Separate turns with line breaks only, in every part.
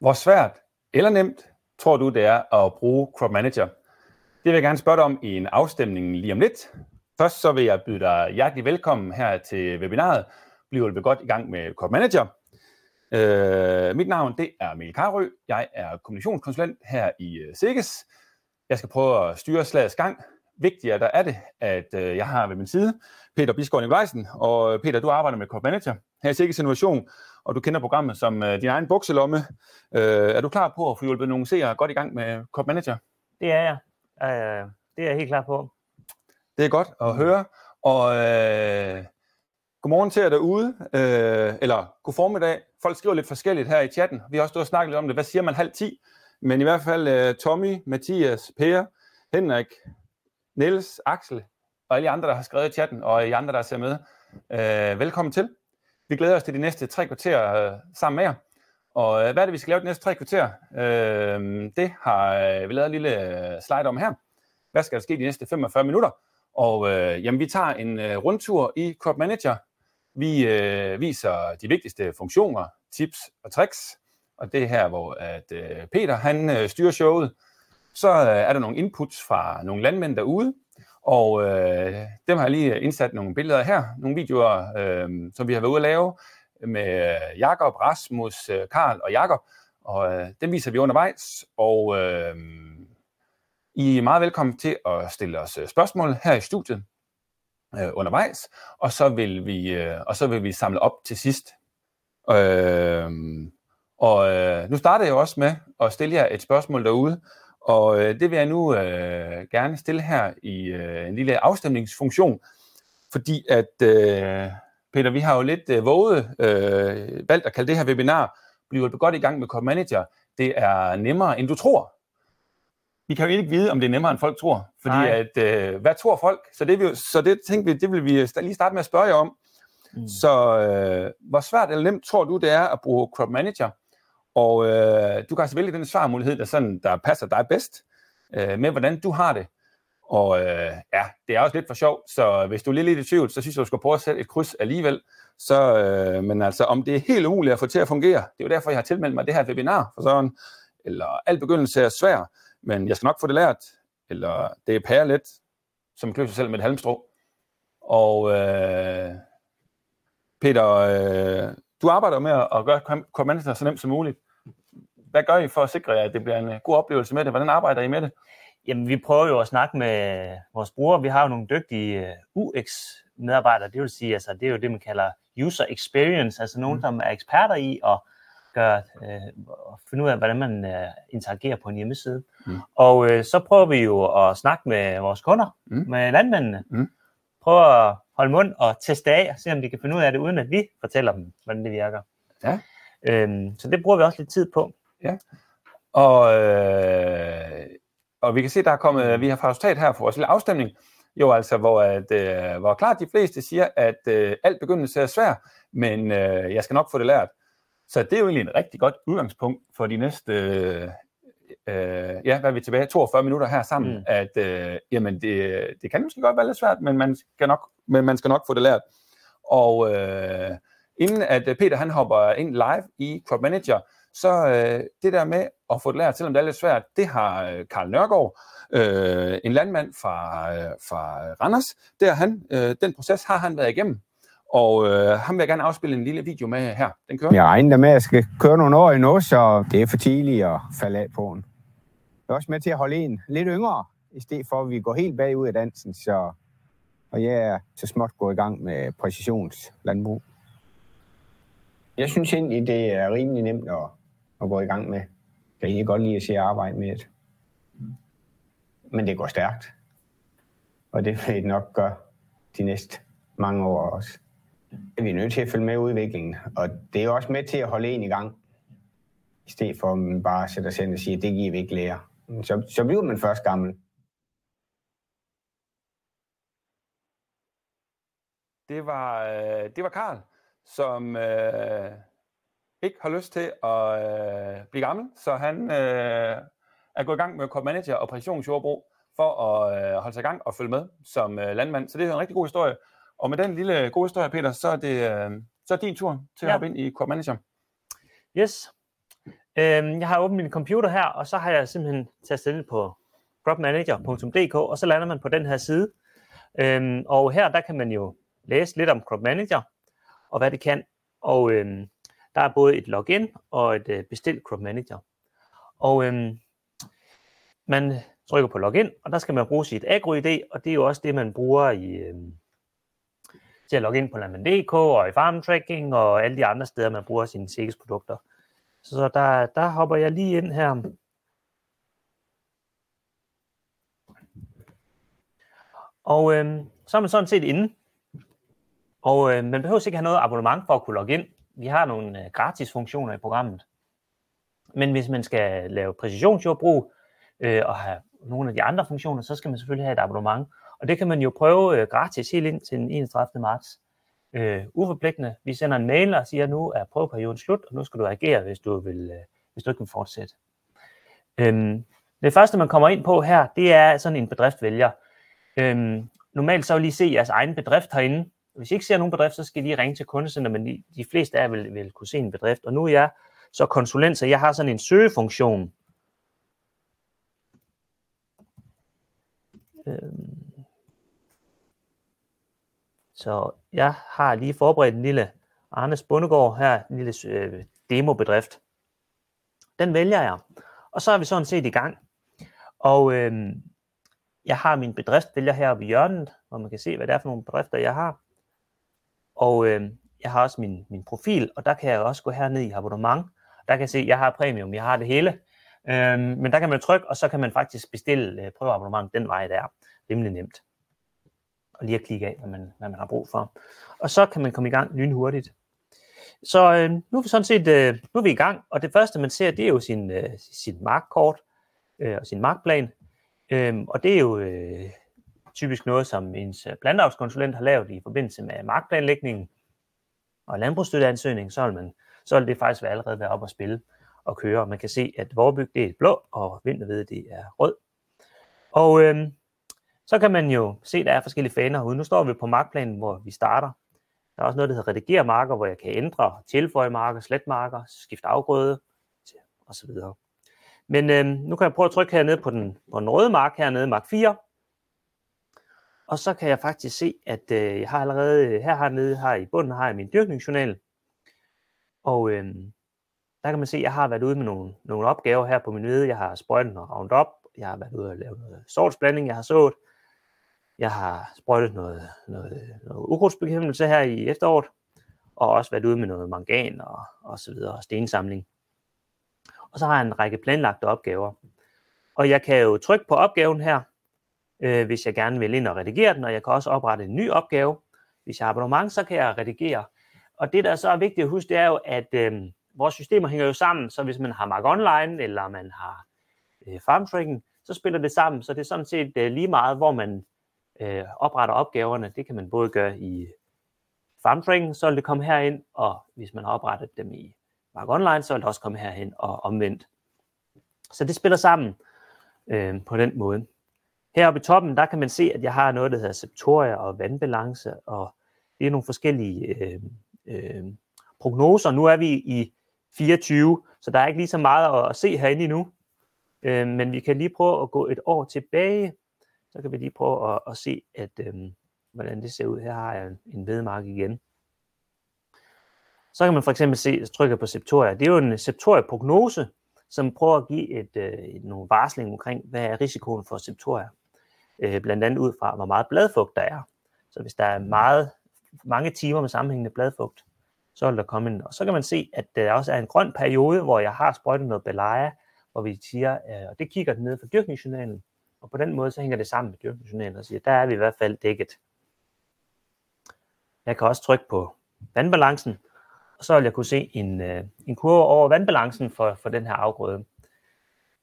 Hvor svært eller nemt tror du, det er at bruge Crop Manager? Det vil jeg gerne spørge dig om i en afstemning lige om lidt. Først så vil jeg byde dig hjertelig velkommen her til webinaret. Bliver vi godt i gang med Crop Manager. Øh, mit navn det er Mikkel Karø. Jeg er kommunikationskonsulent her i øh, Sikkes. Jeg skal prøve at styre slagets gang. Vigtigere der er det, at øh, jeg har ved min side Peter Bisgaard Nikolajsen. Og øh, Peter, du arbejder med Crop Manager her i Sikkes Innovation og du kender programmet som uh, din egen bukselomme. Uh, er du klar på at få hjulpet nogle seere godt i gang med Corp Manager?
Det er jeg. Uh, det er jeg helt klar på.
Det er godt at høre. Og uh, godmorgen til jer derude, uh, eller god formiddag. Folk skriver lidt forskelligt her i chatten. Vi har også stået og snakket lidt om det. Hvad siger man halv ti? Men i hvert fald uh, Tommy, Mathias, Per, Henrik, Niels, Axel og alle andre, der har skrevet i chatten, og I andre, der ser med. Uh, velkommen til. Vi glæder os til de næste tre kvarter øh, sammen med jer. Og øh, hvad er det, vi skal lave de næste tre kvarter? Øh, det har øh, vi lavet en lille øh, slide om her. Hvad skal der ske de næste 45 minutter? Og øh, jamen, vi tager en øh, rundtur i Crop Manager. Vi øh, viser de vigtigste funktioner, tips og tricks. Og det er her, hvor at, øh, Peter han øh, styrer showet. Så øh, er der nogle inputs fra nogle landmænd derude, og øh, dem har jeg lige indsat nogle billeder her, nogle videoer, øh, som vi har været ude at lave med Jakob, Rasmus, øh, Karl og Jakob. Og øh, dem viser vi undervejs, og øh, I er meget velkommen til at stille os øh, spørgsmål her i studiet øh, undervejs, og så vil vi øh, og så vil vi samle op til sidst. Øh, og øh, nu starter jeg også med at stille jer et spørgsmål derude, og øh, det vil jeg nu øh, gerne stille her i øh, en lille afstemningsfunktion, fordi at, øh, Peter, vi har jo lidt øh, våget, øh, valgt at kalde det her webinar, bliver godt i gang med Core Manager. Det er nemmere, end du tror. Vi kan jo ikke vide, om det er nemmere, end folk tror, fordi Nej. at, øh, hvad tror folk? Så det, vil, så det tænkte vi, det vil vi lige starte med at spørge jer om. Mm. Så øh, hvor svært eller nemt tror du, det er at bruge Crop Manager? Og øh, du kan altså vælge den svarmulighed, der, sådan, der passer dig bedst, øh, med hvordan du har det. Og øh, ja, det er også lidt for sjov, så hvis du er lidt, lidt i tvivl, så synes jeg, du skal prøve at sætte et kryds alligevel. Så, øh, men altså, om det er helt umuligt at få til at fungere, det er jo derfor, jeg har tilmeldt mig det her webinar for sådan, eller al begyndelse er svær, men jeg skal nok få det lært, eller det er pære let, som kløser sig selv med et halmstrå. Og øh, Peter, øh, du arbejder med at gøre Command så nemt som muligt hvad gør I for at sikre, at det bliver en øh, god oplevelse med det? Hvordan arbejder I med det?
Jamen, vi prøver jo at snakke med vores brugere. Vi har jo nogle dygtige øh, UX-medarbejdere. Det vil sige, altså, det er jo det, man kalder user experience, altså nogen, mm. som er eksperter i at gøre, øh, finde ud af, hvordan man øh, interagerer på en hjemmeside. Mm. Og øh, så prøver vi jo at snakke med vores kunder, mm. med landmændene. Mm. Prøve at holde mund og teste af, og se om de kan finde ud af det, uden at vi fortæller dem, hvordan det virker. Ja. Øhm, så det bruger vi også lidt tid på. Ja.
Og, øh, og vi kan se, der er kommet, vi har fået resultat her for vores lille afstemning, jo altså, hvor, at, øh, hvor klart de fleste siger, at øh, alt begyndelse er svært, men øh, jeg skal nok få det lært. Så det er jo egentlig en rigtig godt udgangspunkt for de næste, øh, øh, ja, hvad er vi tilbage, 42 minutter her sammen, mm. at øh, jamen det, det kan måske godt være lidt svært, men man skal nok, men man skal nok få det lært. Og øh, inden at Peter han hopper ind live i Crop Manager, så øh, det der med at få det lært, selvom det er lidt svært, det har øh, Karl Nørgaard, øh, en landmand fra, øh, fra Randers, der han, øh, den proces har han været igennem. Og øh, ham vil jeg gerne afspille en lille video med her. Den kører.
Jeg regner med, at jeg skal køre nogle år endnu, så det er for tidligt at falde af på den. Jeg er også med til at holde en lidt yngre, i stedet for at vi går helt bagud af dansen. Så, og jeg er så småt gået i gang med præcisionslandbrug. Jeg synes egentlig, det er rimelig nemt at at gå i gang med. Jeg kan egentlig godt lide at se at arbejde med det. Men det går stærkt. Og det vil det nok gøre de næste mange år også. Vi er nødt til at følge med udviklingen, og det er også med til at holde en i gang. I stedet for at man bare sætter sig og siger, at det giver vi ikke lære. Så, så bliver man først gammel.
Det var, øh, det var Karl, som øh, ikke har lyst til at øh, blive gammel, så han øh, er gået i gang med Corp Manager og præcisionsjordbrug for at øh, holde sig i gang og følge med som øh, landmand. Så det er en rigtig god historie. Og med den lille gode historie, Peter, så er det øh, så er din tur til at ja. hoppe ind i Corp Manager.
Yes. Øhm, jeg har åbnet min computer her, og så har jeg simpelthen tastet ind på cropmanager.dk, og så lander man på den her side. Øhm, og her der kan man jo læse lidt om Crop Manager, og hvad det kan. Og øhm, der er både et login og et øh, bestilt Crop Manager. Og øhm, man trykker på login, og der skal man bruge sit agro-ID, og det er jo også det, man bruger i, øhm, til at logge ind på Landmand.dk og i Farm Tracking og alle de andre steder, man bruger sine CX-produkter. Så der, der hopper jeg lige ind her. Og øhm, så er man sådan set inde. Og øh, man behøver ikke have noget abonnement for at kunne logge ind. Vi har nogle øh, gratis funktioner i programmet. Men hvis man skal lave præcisionsjordbrug øh, og have nogle af de andre funktioner, så skal man selvfølgelig have et abonnement. Og det kan man jo prøve øh, gratis helt ind til den 31. marts. Øh, uforpligtende. Vi sender en mail og siger, at nu er prøveperioden slut, og nu skal du agere, hvis du, vil, øh, hvis du ikke vil fortsætte. Øhm, det første, man kommer ind på her, det er sådan en bedriftvælger. Øhm, normalt så vil I se jeres egen bedrift herinde. Hvis I ikke ser nogen bedrift, så skal I lige ringe til kundecenter, men de, de fleste af jer vil, vil kunne se en bedrift. Og nu er jeg så konsulent, så jeg har sådan en søgefunktion. Øhm, så jeg har lige forberedt en lille Arnes Bundegård her, en lille øh, demobedrift. Den vælger jeg, og så er vi sådan set i gang. Og øh, jeg har min bedriftvælger heroppe i hjørnet, hvor man kan se, hvad det er for nogle bedrifter, jeg har. Og øh, jeg har også min, min profil, og der kan jeg også gå herned i abonnement. Der kan jeg se, at jeg har premium, jeg har det hele. Øh, men der kan man trykke, og så kan man faktisk bestille øh, prøveabonnement den vej der. Rimelig nemt og lige at klikke af, hvad man, hvad man har brug for. Og så kan man komme i gang lynhurtigt. Så øh, nu er vi sådan set øh, nu er vi i gang, og det første man ser, det er jo sin, øh, sin markkort øh, og sin markplan. Øh, og det er jo øh, typisk noget, som ens øh, planteavlskonsulent har lavet i forbindelse med markplanlægningen og landbrugsstøtteansøgning, så vil, man, så vil det faktisk være allerede være op at spille og køre. Man kan se, at Vorbyg det er blå, og vinterved det er rød. Og øhm, så kan man jo se, at der er forskellige faner herude. Nu står vi på markplanen, hvor vi starter. Der er også noget, der hedder redigere marker, hvor jeg kan ændre, tilføje marker, slet marker, skifte afgrøde osv. Men øhm, nu kan jeg prøve at trykke hernede på den, på den røde mark, hernede, mark 4. Og så kan jeg faktisk se, at øh, jeg har allerede øh, her hernede, her i bunden, har jeg min dyrkningsjournal. Og øh, der kan man se, at jeg har været ude med nogle, nogle opgaver her på min hvide. Jeg har sprøjtet noget Roundup, jeg har været ude og lave noget sortsblanding, jeg har sået. Jeg har sprøjtet noget, noget, noget ukrudtsbekæmpelse her i efteråret, og også været ude med noget mangan og, og så videre, stensamling. Og så har jeg en række planlagte opgaver. Og jeg kan jo trykke på opgaven her, øh, hvis jeg gerne vil ind og redigere den, og jeg kan også oprette en ny opgave. Hvis jeg har abonnement, så kan jeg redigere. Og det, der så er vigtigt at huske, det er jo, at øh, vores systemer hænger jo sammen, så hvis man har Mark Online, eller man har øh, FarmTracking, så spiller det sammen. Så det er sådan set øh, lige meget, hvor man øh, opretter opgaverne. Det kan man både gøre i FarmTracking, så vil det komme herind, og hvis man har oprettet dem i Mark Online, så vil det også komme herhen og omvendt. Så det spiller sammen øh, på den måde. Heroppe i toppen, der kan man se, at jeg har noget, der hedder septoria og vandbalance, og det er nogle forskellige øh, øh, prognoser. Nu er vi i 24, så der er ikke lige så meget at se herinde endnu. Øh, men vi kan lige prøve at gå et år tilbage, så kan vi lige prøve at, at se, at, øh, hvordan det ser ud. Her har jeg en, en vedmark igen. Så kan man for eksempel se, trykke på Septoria. Det er jo en Septoria-prognose, som prøver at give et, øh, nogle varsling omkring, hvad er risikoen for Septoria. Øh, blandt andet ud fra, hvor meget bladfugt der er. Så hvis der er meget, mange timer med sammenhængende bladfugt, så vil der komme en. Og så kan man se, at der også er en grøn periode, hvor jeg har sprøjtet noget Belaya, hvor vi siger, øh, og det kigger den ned for dyrkningsjournalen, og på den måde så hænger det sammen med dyrkningsjournalen og siger, der er vi i hvert fald dækket. Jeg kan også trykke på vandbalancen, og så vil jeg kunne se en, øh, en kurve over vandbalancen for, for den her afgrøde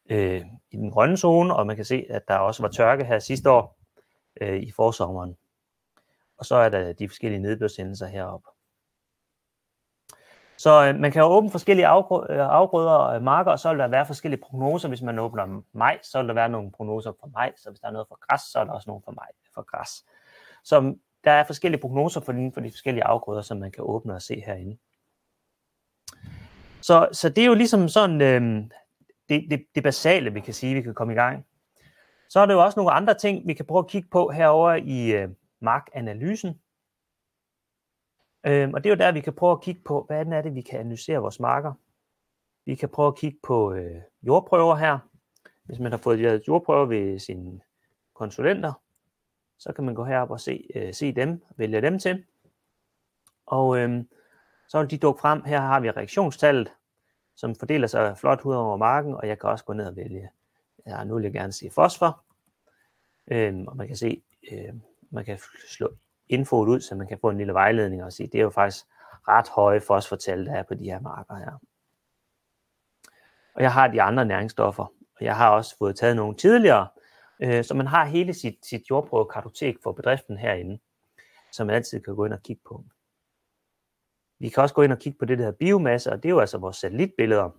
øh, i den grønne zone, og man kan se, at der også var tørke her sidste år øh, i forsommeren. Og så er der de forskellige nedbørshændelser heroppe. Så øh, man kan jo åbne forskellige øh, afgrøder, og marker, og så vil der være forskellige prognoser. Hvis man åbner maj, så vil der være nogle prognoser for maj. Så hvis der er noget for græs, så er der også nogle for maj for græs. Så mm, der er forskellige prognoser for for de forskellige afgrøder, som man kan åbne og se herinde. Så, så det er jo ligesom sådan øh, det, det, det basale, vi kan sige, vi kan komme i gang. Så er der jo også nogle andre ting, vi kan prøve at kigge på herover i øh, markanalysen. Øh, og det er jo der, vi kan prøve at kigge på, hvad er det, vi kan analysere vores marker. Vi kan prøve at kigge på øh, jordprøver her. Hvis man har fået lavet jordprøver ved sine konsulenter, så kan man gå herop og se, øh, se dem, vælge dem til. Og øh, så vil de dukke frem. Her har vi reaktionstallet, som fordeler sig flot ud over marken, og jeg kan også gå ned og vælge. Ja, nu vil jeg gerne se fosfor. øhm, og man kan se, øh, man kan slå infoet ud, så man kan få en lille vejledning og se, det er jo faktisk ret høje fosfortal, der er på de her marker her. Og jeg har de andre næringsstoffer, og jeg har også fået taget nogle tidligere, øh, så man har hele sit, sit jordprøvekartotek for bedriften herinde, som man altid kan gå ind og kigge på. Vi kan også gå ind og kigge på det, der hedder biomasse, og det er jo altså vores satellitbilleder.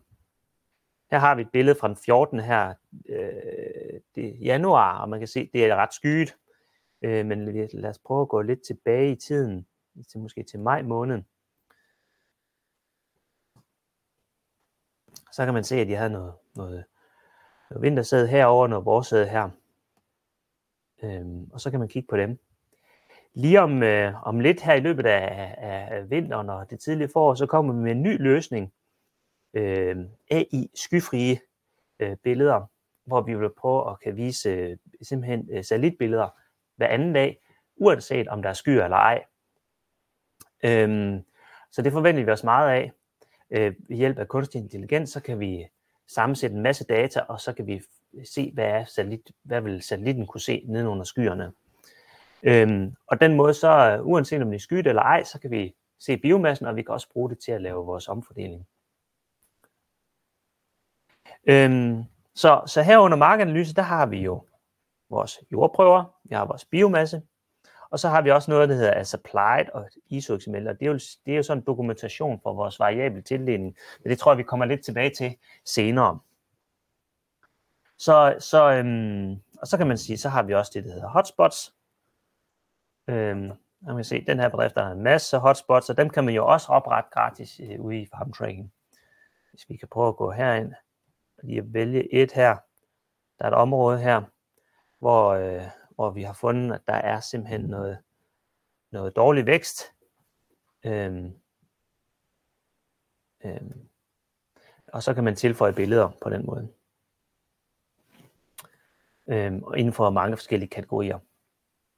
Her har vi et billede fra den 14. her, øh, det januar, og man kan se, det er ret skyet. Øh, men lad os prøve at gå lidt tilbage i tiden, til måske til maj måned. Så kan man se, at jeg havde noget, noget, noget vintersæde herover, noget vorsæde her. Øhm, og så kan man kigge på dem. Lige om, øh, om lidt her i løbet af, af vinteren og det tidlige forår, så kommer vi med en ny løsning. Øh, AI skyfrie øh, billeder, hvor vi vil prøve at kan vise øh, simpelthen øh, satellitbilleder hver anden dag, uanset om der er skyer eller ej. Øhm, så det forventer vi os meget af. Øh, ved hjælp af kunstig intelligens, så kan vi sammensætte en masse data, og så kan vi se, hvad, er satellit, hvad vil satellitten kunne se nedenunder skyerne. Øhm, og den måde, så øh, uanset om det er skyet eller ej, så kan vi se biomassen, og vi kan også bruge det til at lave vores omfordeling. Øhm, så, så her under markanalyse, der har vi jo vores jordprøver, vi har vores biomasse, og så har vi også noget, der hedder altså applied og ISO-XML, og det er, jo, det er jo sådan en dokumentation for vores variable tildeling, men det tror jeg, vi kommer lidt tilbage til senere. Så, så, øhm, og så kan man sige, så har vi også det, der hedder hotspots. Øhm, man kan se, den her bedrift der har en masse hotspots, og dem kan man jo også oprette gratis øh, ude i farmtracking. Hvis vi kan prøve at gå herind og lige at vælge et her. Der er et område her, hvor, øh, hvor vi har fundet, at der er simpelthen noget, noget dårlig vækst. Øhm, øhm, og så kan man tilføje billeder på den måde. Øhm, og inden for mange forskellige kategorier.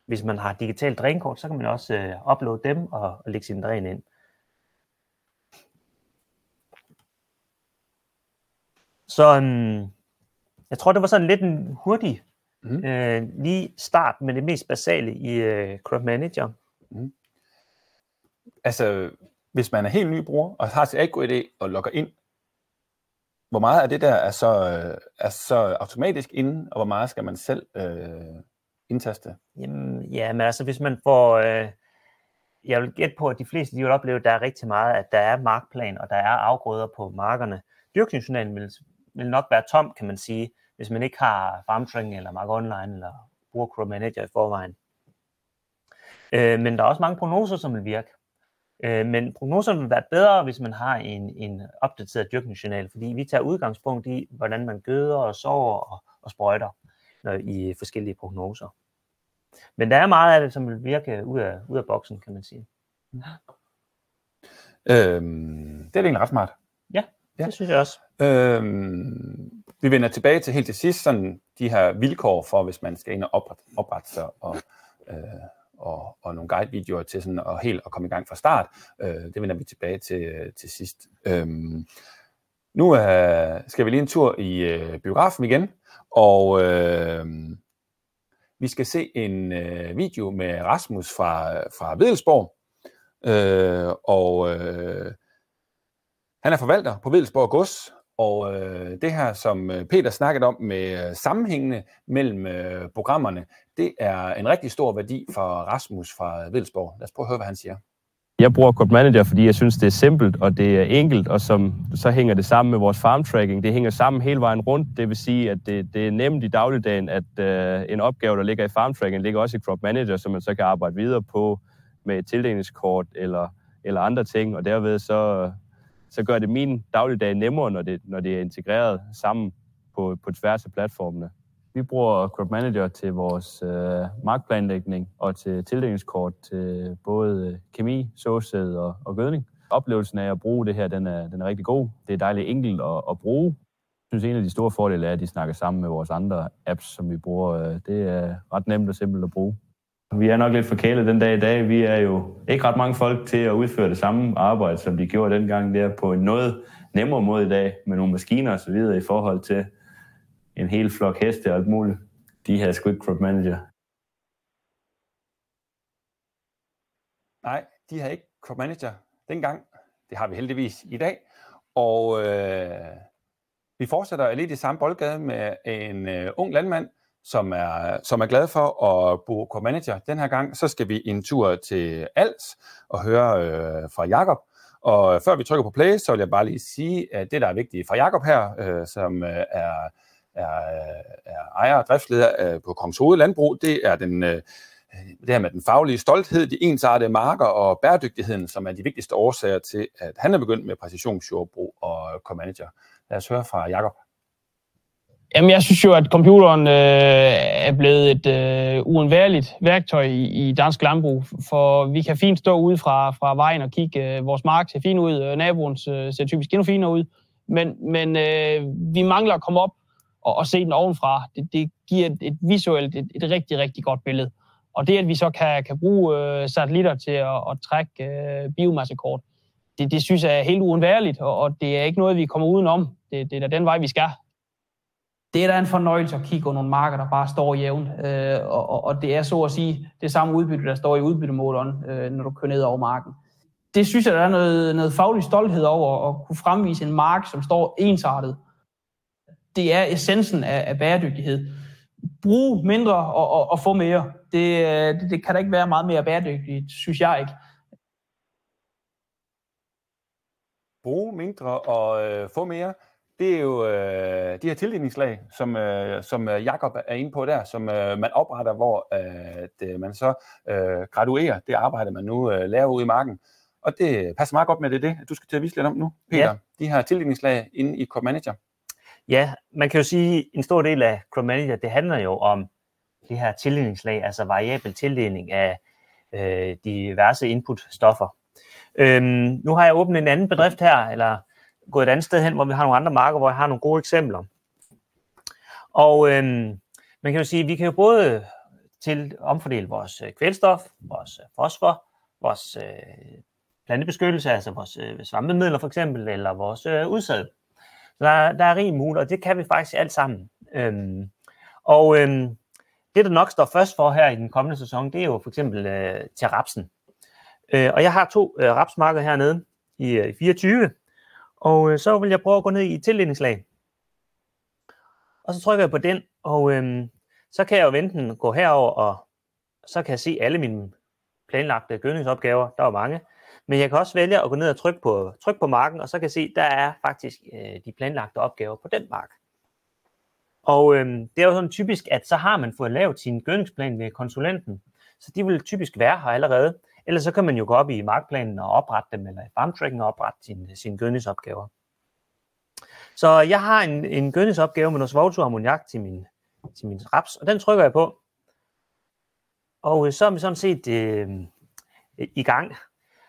Hvis man har digitalt drænkort, så kan man også øh, uploade dem og, og lægge sin dræn ind. Så øhm, jeg tror, det var sådan lidt en hurtig Mm. Øh, lige start med det mest basale i øh, Crop Manager. Mm.
Altså, hvis man er helt ny bruger og har sit AgroID og logger ind, hvor meget af det der er så, øh, er så automatisk inde, og hvor meget skal man selv øh, indtaste?
Jamen, ja, men altså hvis man får... Øh, jeg vil gætte på, at de fleste de vil opleve, at der er rigtig meget, at der er markplan, og der er afgrøder på markerne. Dyrkningsjournalen vil, vil nok være tom, kan man sige, hvis man ikke har FarmTracking eller Mark Online eller bruger Crop Manager i forvejen. Øh, men der er også mange prognoser, som vil virke. Øh, men prognoserne vil være bedre, hvis man har en, en opdateret dyrkningsjournal, fordi vi tager udgangspunkt i, hvordan man gøder og sover og, og sprøjter når, i forskellige prognoser. Men der er meget af det, som vil virke ud af, ud af boksen, kan man sige.
Øhm, det er egentlig ret smart.
Ja, ja, det synes jeg også.
Øhm, vi vender tilbage til helt til sidst, sådan de her vilkår for, hvis man skal ind og oprette, oprette sig, og, øh, og, og nogle guide-videoer til sådan at helt at komme i gang fra start. Øh, det vender vi tilbage til, til sidst. Øhm, nu øh, skal vi lige en tur i øh, biografen igen, og øh, vi skal se en øh, video med Rasmus fra, fra Vedelsborg, øh, og øh, han er forvalter på Vedelsborg Gods, og øh, det her, som øh, Peter snakkede om med øh, sammenhængene mellem øh, programmerne, det er en rigtig stor værdi for Rasmus fra Vildsborg. Lad os prøve at høre, hvad han siger.
Jeg bruger Code Manager, fordi jeg synes, det er simpelt, og det er enkelt, og som, så hænger det sammen med vores farm tracking. Det hænger sammen hele vejen rundt. Det vil sige, at det, det er nemt i dagligdagen, at øh, en opgave, der ligger i farm tracking, ligger også i Crop Manager, som man så kan arbejde videre på med et tildelingskort eller, eller andre ting, og derved så så gør det min dagligdag nemmere, når det, når det er integreret sammen på, på tværs af platformene. Vi bruger Crop Manager til vores øh, markplanlægning og til tildelingskort til både øh, kemi, såsæd og, og gødning. Oplevelsen af at bruge det her, den er, den er rigtig god. Det er dejligt enkelt at, at bruge. Jeg synes, en af de store fordele er, at de snakker sammen med vores andre apps, som vi bruger. Øh, det er ret nemt og simpelt at bruge. Vi er nok lidt forkælet den dag i dag. Vi er jo ikke ret mange folk til at udføre det samme arbejde, som de gjorde dengang der på en noget nemmere måde i dag, med nogle maskiner og så videre i forhold til en hel flok heste og alt muligt. De sgu ikke Crop Manager.
Nej, de har ikke Crop Manager dengang. Det har vi heldigvis i dag. Og øh, vi fortsætter lidt i samme boldgade med en øh, ung landmand, som er, som er glad for at bruge Crop Manager. Den her gang, så skal vi en tur til Als og høre øh, fra Jakob. Og før vi trykker på play, så vil jeg bare lige sige, at det, der er vigtigt for Jakob her, øh, som øh, er er, er ejer og driftsleder øh, på Kongens Hoved Landbrug, det er den, øh, det her med den faglige stolthed, de ensartede marker og bæredygtigheden, som er de vigtigste årsager til, at han er begyndt med præcisionsjordbrug og co-manager. Lad os høre fra Jakob.
Jamen, jeg synes jo, at computeren øh, er blevet et øh, uundværligt værktøj i, i dansk landbrug, for vi kan fint stå ude fra, fra vejen og kigge, øh, vores mark ser fin ud, øh, naboens øh, ser typisk endnu finere ud, men, men øh, vi mangler at komme op og, og se den ovenfra, det, det giver et, et visuelt, et, et rigtig, rigtig godt billede. Og det, at vi så kan, kan bruge øh, satellitter til at, at trække øh, biomassekort, det, det synes jeg er helt uundværligt, og, og det er ikke noget, vi kommer udenom. Det, det er da den vej, vi skal. Det er da en fornøjelse at kigge på nogle marker, der bare står jævnt, øh, og, og det er så at sige det samme udbytte, der står i udbyttemåleren, øh, når du kører ned over marken. Det synes jeg, der er noget, noget faglig stolthed over at kunne fremvise en mark, som står ensartet, det er essensen af, af bæredygtighed. Brug mindre og, og, og få mere. Det, det, det kan da ikke være meget mere bæredygtigt, synes jeg ikke.
Brug mindre og øh, få mere. Det er jo øh, de her tildelingslag, som, øh, som øh, Jakob er inde på der, som øh, man opretter, hvor øh, det, man så øh, graduerer det arbejde, man nu øh, laver ude i marken. Og det passer meget godt med det, det du skal til at vise lidt om nu, Peter. Ja. De her tildelingslag inde i Core Manager.
Ja, man kan jo sige, at en stor del af Crop Manager, det handler jo om det her tildelingslag, altså variabel tildeling af øh, diverse inputstoffer. Øhm, nu har jeg åbnet en anden bedrift her, eller gået et andet sted hen, hvor vi har nogle andre marker, hvor jeg har nogle gode eksempler. Og øhm, man kan jo sige, at vi kan jo både til omfordele vores øh, kvælstof, vores øh, fosfor, vores øh, plantebeskyttelse, altså vores øh, svampemidler for eksempel, eller vores øh, udsæd. Så der, der er rig mulighed, og det kan vi faktisk alt sammen. Øhm, og øhm, det, der nok står først for her i den kommende sæson, det er jo for eksempel øh, til rapsen. Øh, og jeg har to øh, rapsmarker hernede i øh, 24, og øh, så vil jeg prøve at gå ned i tildelingslag. Og så trykker jeg på den, og øh, så kan jeg jo vente gå herover, og så kan jeg se alle mine planlagte gødningsopgaver. Der er mange. Men jeg kan også vælge at gå ned og trykke på, trykke på marken, og så kan jeg se, der er faktisk øh, de planlagte opgaver på den mark. Og øh, det er jo sådan typisk, at så har man fået lavet sin gødningsplan ved konsulenten, så de vil typisk være her allerede. Ellers så kan man jo gå op i markplanen og oprette dem, eller i farmtracking og oprette sine, sin gødningsopgaver. Så jeg har en, en gødningsopgave med noget svovlsurammoniak til min, til min raps, og den trykker jeg på. Og øh, så er vi sådan set øh, i gang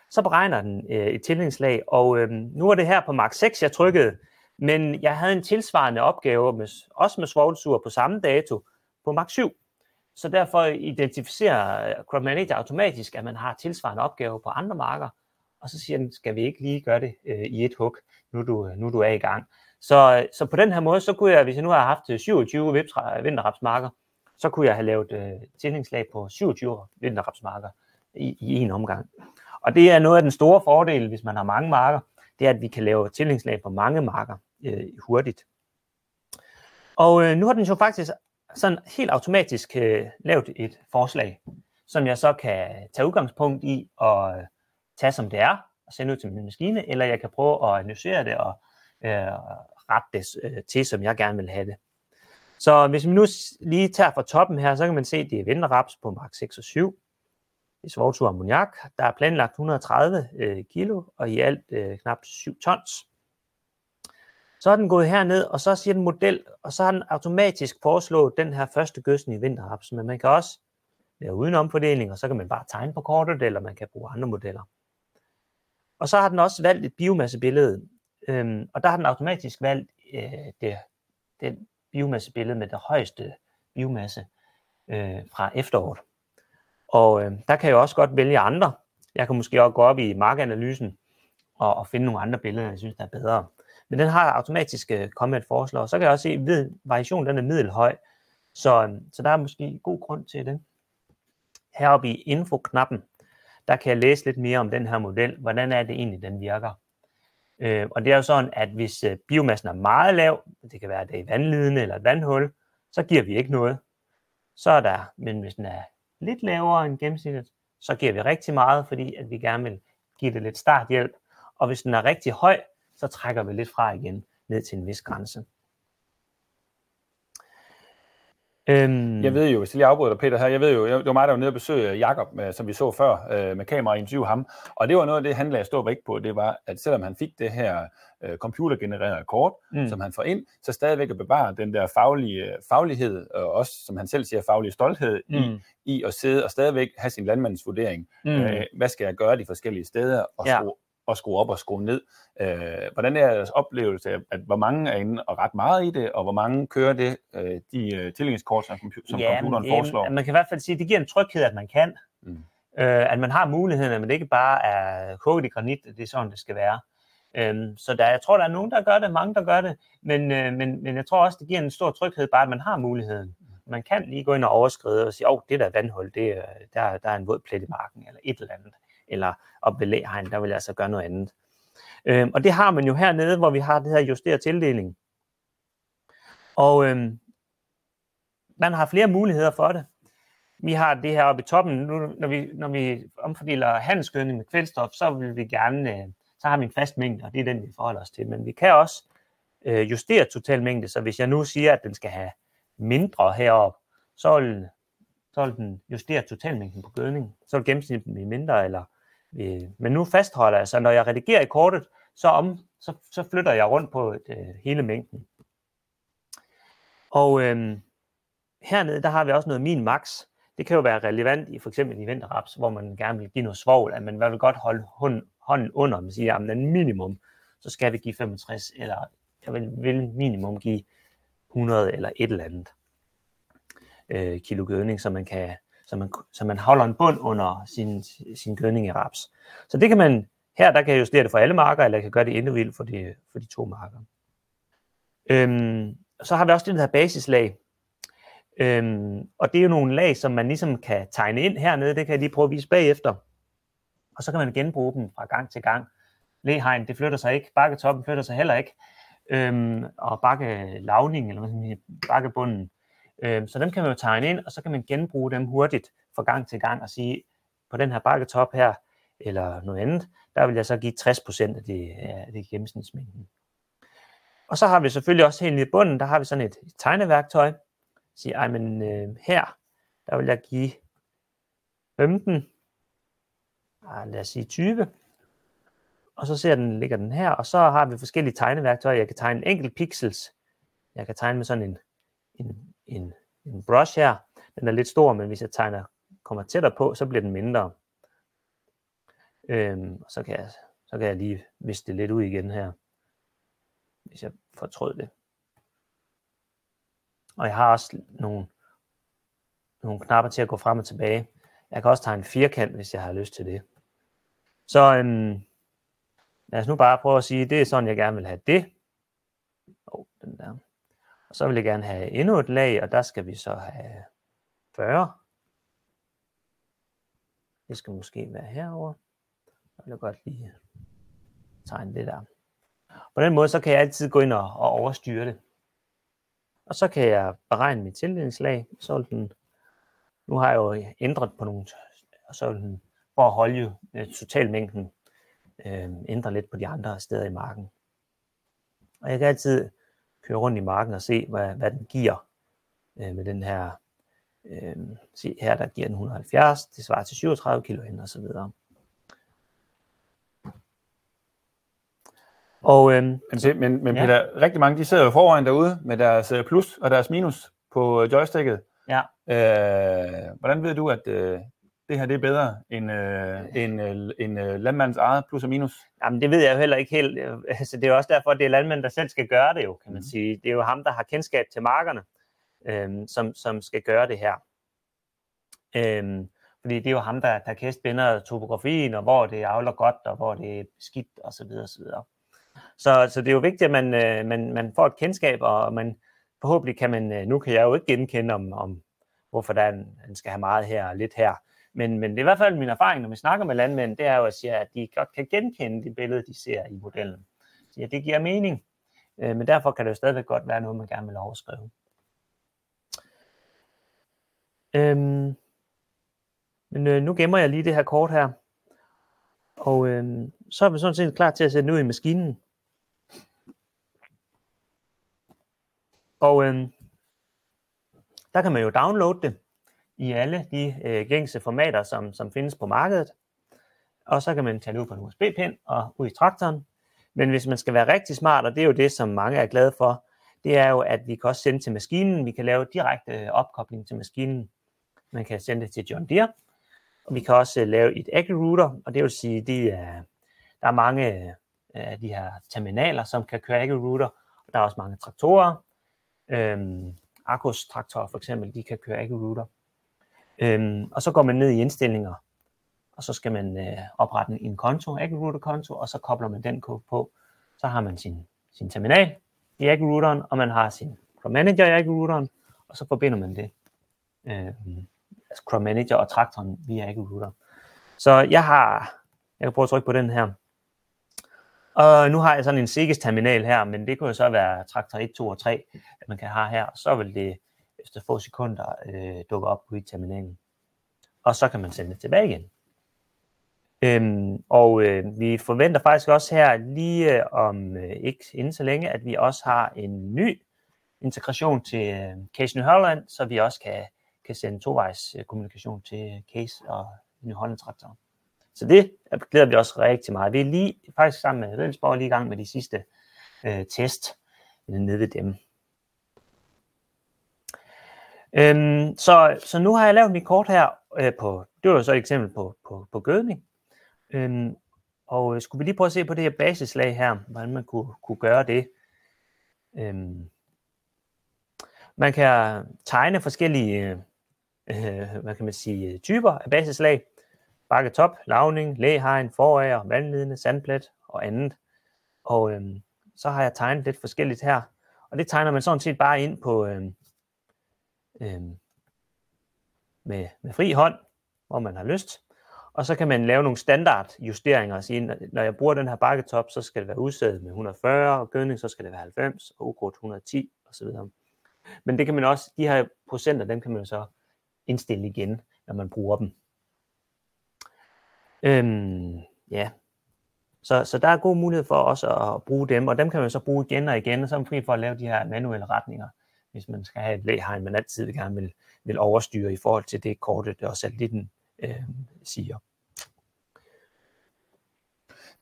så beregner den øh, et tilhængslag, og øh, nu er det her på Mark 6, jeg trykkede, men jeg havde en tilsvarende opgave, med, også med svovlsur på samme dato, på Mark 7. Så derfor identificerer øh, Crop Manager automatisk, at man har tilsvarende opgave på andre marker, og så siger den, skal vi ikke lige gøre det øh, i et hug, nu du, øh, nu du er i gang. Så, øh, så på den her måde, så kunne jeg, hvis jeg nu har haft 27 vinterrapsmarker, så kunne jeg have lavet øh, tilhængslag på 27 vinterrapsmarker i, i en omgang. Og det er noget af den store fordel, hvis man har mange marker, det er, at vi kan lave tillingslag på mange marker øh, hurtigt. Og øh, nu har den jo faktisk sådan helt automatisk øh, lavet et forslag, som jeg så kan tage udgangspunkt i og øh, tage som det er, og sende ud til min maskine, eller jeg kan prøve at analysere det og øh, rette det øh, til, som jeg gerne vil have det. Så hvis vi nu lige tager fra toppen her, så kan man se, at det er vinterraps på mark 6 og 7 i svovlsur ammoniak. Der er planlagt 130 øh, kilo, og i alt øh, knap 7 tons. Så er den gået herned, og så siger den model, og så har den automatisk foreslået den her første gødsning i vinterhaps, Men man kan også lave uden omfordeling, og så kan man bare tegne på kortet, eller man kan bruge andre modeller. Og så har den også valgt et biomassebillede, øhm, og der har den automatisk valgt øh, det, det biomassebillede med det højeste biomasse øh, fra efteråret. Og øh, der kan jeg også godt vælge andre. Jeg kan måske også gå op i markanalysen og, og finde nogle andre billeder, jeg synes, der er bedre. Men den har automatisk øh, kommet et forslag, og så kan jeg også se, at variationen den er middelhøj. Så, øh, så der er måske god grund til det. Heroppe i infoknappen, der kan jeg læse lidt mere om den her model. Hvordan er det egentlig, den virker? Øh, og det er jo sådan, at hvis øh, biomassen er meget lav, det kan være, at det er i vandlidende eller et vandhul, så giver vi ikke noget. Så er der, men hvis den er lidt lavere end gennemsnittet, så giver vi rigtig meget, fordi at vi gerne vil give det lidt starthjælp. Og hvis den er rigtig høj, så trækker vi lidt fra igen ned til en vis grænse.
Øhm... Jeg ved jo, hvis jeg lige afbryder dig, Peter, her, jeg ved jo, det var mig, der var nede og besøge Jakob, som vi så før, øh, med kamera og interview ham, og det var noget af det, han lagde stor vægt på, det var, at selvom han fik det her øh, computergenererede kort, mm. som han får ind, så stadigvæk at bevare den der faglige, faglighed, og også, som han selv siger, faglig stolthed mm. i, i at sidde og stadigvæk have sin landmandsvurdering. Mm. Øh, hvad skal jeg gøre de forskellige steder, og ja. skrue, og skrue op og skrue ned. Øh, hvordan er jeres oplevelse af, at hvor mange er inde og ret meget i det, og hvor mange kører det, øh, de øh, tillingskort, som, som ja, computeren men, foreslår?
Man kan i hvert fald sige, at det giver en tryghed, at man kan. Mm. Øh, at man har muligheden, at man ikke bare er koget i granit, det er sådan, det skal være. Øhm, så der, jeg tror, der er nogen, der gør det, mange, der gør det, men, øh, men, men jeg tror også, det giver en stor tryghed, bare at man har muligheden. Man kan lige gå ind og overskride og sige, åh, oh, det der vandhul, det, der, der er en våd plet i marken, eller et eller andet. Eller op ved læhegn, der vil jeg altså gøre noget andet. Øhm, og det har man jo hernede, hvor vi har det her justeret tildeling. Og øhm, man har flere muligheder for det. Vi har det her oppe i toppen, nu, når vi, når vi omfordeler handelsgødning med kvælstof, så vil vi gerne øh, så har vi en fast mængde, og det er den, vi forholder os til. Men vi kan også øh, justere totalmængde, så hvis jeg nu siger, at den skal have mindre heroppe, så vil, så vil den justere totalmængden på gødning. Så vil gennemsnittet blive mindre, eller, øh, men nu fastholder jeg, så når jeg redigerer i kortet, så, om, så, så flytter jeg rundt på et, øh, hele mængden. Og øh, hernede, der har vi også noget min max. Det kan jo være relevant i for eksempel i vinterraps, hvor man gerne vil give noget svovl, at man vil godt holde hånden under, man siger, at minimum, så skal vi give 65, eller jeg vil, vil minimum give 100 eller et eller andet øh, kilo gødning, så man, kan, så, man, så man holder en bund under sin, sin gødning i raps. Så det kan man, her der kan jeg justere det for alle marker, eller jeg kan gøre det individuelt for de, for de to marker. Øhm, så har vi også det her basislag, øhm, og det er jo nogle lag, som man ligesom kan tegne ind hernede, det kan jeg lige prøve at vise bagefter og så kan man genbruge dem fra gang til gang. Læhegn, det flytter sig ikke, bakketoppen flytter sig heller ikke, øhm, og bakkelavning, eller hvad sådan, bakkebunden. Øh, så dem kan man jo tegne ind, og så kan man genbruge dem hurtigt fra gang til gang og sige, på den her bakketop her, eller noget andet, der vil jeg så give 60% af det, øh, af det gennemsnitsmængden. Og så har vi selvfølgelig også helt nede i bunden, der har vi sådan et tegneværktøj. Sige, ej, men øh, her, der vil jeg give 15 ah, lad os sige 20. Og så ser den, ligger den her, og så har vi forskellige tegneværktøjer. Jeg kan tegne en enkelt pixels. Jeg kan tegne med sådan en, en, en, en brush her. Den er lidt stor, men hvis jeg tegner, kommer tættere på, så bliver den mindre. Øhm, og så kan, jeg, så kan jeg lige viske det lidt ud igen her, hvis jeg fortrød det. Og jeg har også nogle, nogle knapper til at gå frem og tilbage. Jeg kan også tegne en firkant, hvis jeg har lyst til det. Så øhm, lad os nu bare prøve at sige, det er sådan, jeg gerne vil have det. Oh, den der. Og så vil jeg gerne have endnu et lag, og der skal vi så have 40. Det skal måske være herover. Jeg vil godt lige tegne det der. På den måde, så kan jeg altid gå ind og, og overstyre det. Og så kan jeg beregne mit tildelingslag. Så vil den, nu har jeg jo ændret på nogle, og så vil den for at holde øh, totalmængden øh, ændre lidt på de andre steder i marken. Og jeg kan altid køre rundt i marken og se, hvad, hvad den giver øh, med den her Øh, se her, der giver den 170, det svarer til 37 kilo og så videre.
Og, øh, men, men, men ja. Peter, rigtig mange de sidder jo foran derude med deres øh, plus og deres minus på joysticket.
Ja.
Øh, hvordan ved du, at øh, det her det er bedre end, øh, end, øh, end øh, landmandens eget plus og minus?
Jamen, det ved jeg jo heller ikke helt. Altså, det er jo også derfor, at det er landmanden, der selv skal gøre det jo, kan man mm. sige. Det er jo ham, der har kendskab til markerne, øh, som, som skal gøre det her. Øh, fordi det er jo ham, der, der kan binder topografien, og hvor det afler godt, og hvor det er skidt, og så videre, så videre. Så, så det er jo vigtigt, at man, øh, man, man får et kendskab, og man forhåbentlig kan man, øh, nu kan jeg jo ikke genkende om, om hvorfor der en, han skal have meget her og lidt her, men, men det er i hvert fald min erfaring, når vi snakker med landmænd, det er jo at sige, at de godt kan genkende det billede, de ser i modellen. Så ja, det giver mening, øh, men derfor kan det jo stadigvæk godt være noget, man gerne vil overskrive. Øhm, men øh, nu gemmer jeg lige det her kort her, og øh, så er vi sådan set klar til at sætte den ud i maskinen. Og øh, der kan man jo downloade det i alle de øh, gængse formater, som, som findes på markedet. Og så kan man tage det ud på en USB-pind og ud i traktoren. Men hvis man skal være rigtig smart, og det er jo det, som mange er glade for, det er jo, at vi kan også sende til maskinen. Vi kan lave direkte øh, opkobling til maskinen. Man kan sende det til John Deere. Og vi kan også øh, lave et AgriRouter, og det vil sige, de er, der er mange øh, af de her terminaler, som kan køre AgriRouter. Og der er også mange traktorer. Øhm, Akkus traktorer for eksempel, de kan køre AgriRouter. Øhm, og så går man ned i indstillinger, og så skal man øh, oprette en konto, AgriRouter-konto, og så kobler man den på. Så har man sin, sin terminal i AgriRouteren, og man har sin Crop Manager i AgriRouteren, og så forbinder man det. Øh, altså Crop Manager og traktoren via AgriRouter. Så jeg har, jeg kan prøve at trykke på den her. Og nu har jeg sådan en Sikkes terminal her, men det kunne jo så være traktor 1, 2 og 3, at man kan have her. Så vil det efter få sekunder øh, dukker op i terminalen. Og så kan man sende det tilbage igen. Øhm, og øh, vi forventer faktisk også her lige øh, om øh, ikke inden så længe, at vi også har en ny integration til øh, Case New Holland, så vi også kan, kan sende tovejs øh, kommunikation til Case og New Holland traktoren. Så det glæder vi også rigtig meget. Vi er lige faktisk sammen med Redensborg lige i gang med de sidste øh, test nede ved dem. Øhm, så, så nu har jeg lavet mit kort her øh, på, det var så et eksempel på, på, på gødning. Øhm, og øh, skulle vi lige prøve at se på det her basislag her, hvordan man kunne, kunne gøre det. Øhm, man kan tegne forskellige øh, øh hvad kan man sige, typer af basislag. Bakke top, lavning, læhegn, forager, vandledende, sandplet og andet. Og øhm, så har jeg tegnet lidt forskelligt her. Og det tegner man sådan set bare ind på, øhm, øh, med, med fri hånd, hvor man har lyst. Og så kan man lave nogle standardjusteringer og sige, når jeg bruger den her bakketop, så skal det være udsædet med 140, og gødning, så skal det være 90, og ukrudt 110 osv. Men det kan man også, de her procenter, dem kan man så indstille igen, når man bruger dem. Øhm, ja, så, så der er god mulighed for også at bruge dem, og dem kan man så bruge igen og igen, og så er man fri for at lave de her manuelle retninger hvis man skal have et læhegn, man altid gerne vil, vil overstyre i forhold til det kortet, og satellitten øh, siger.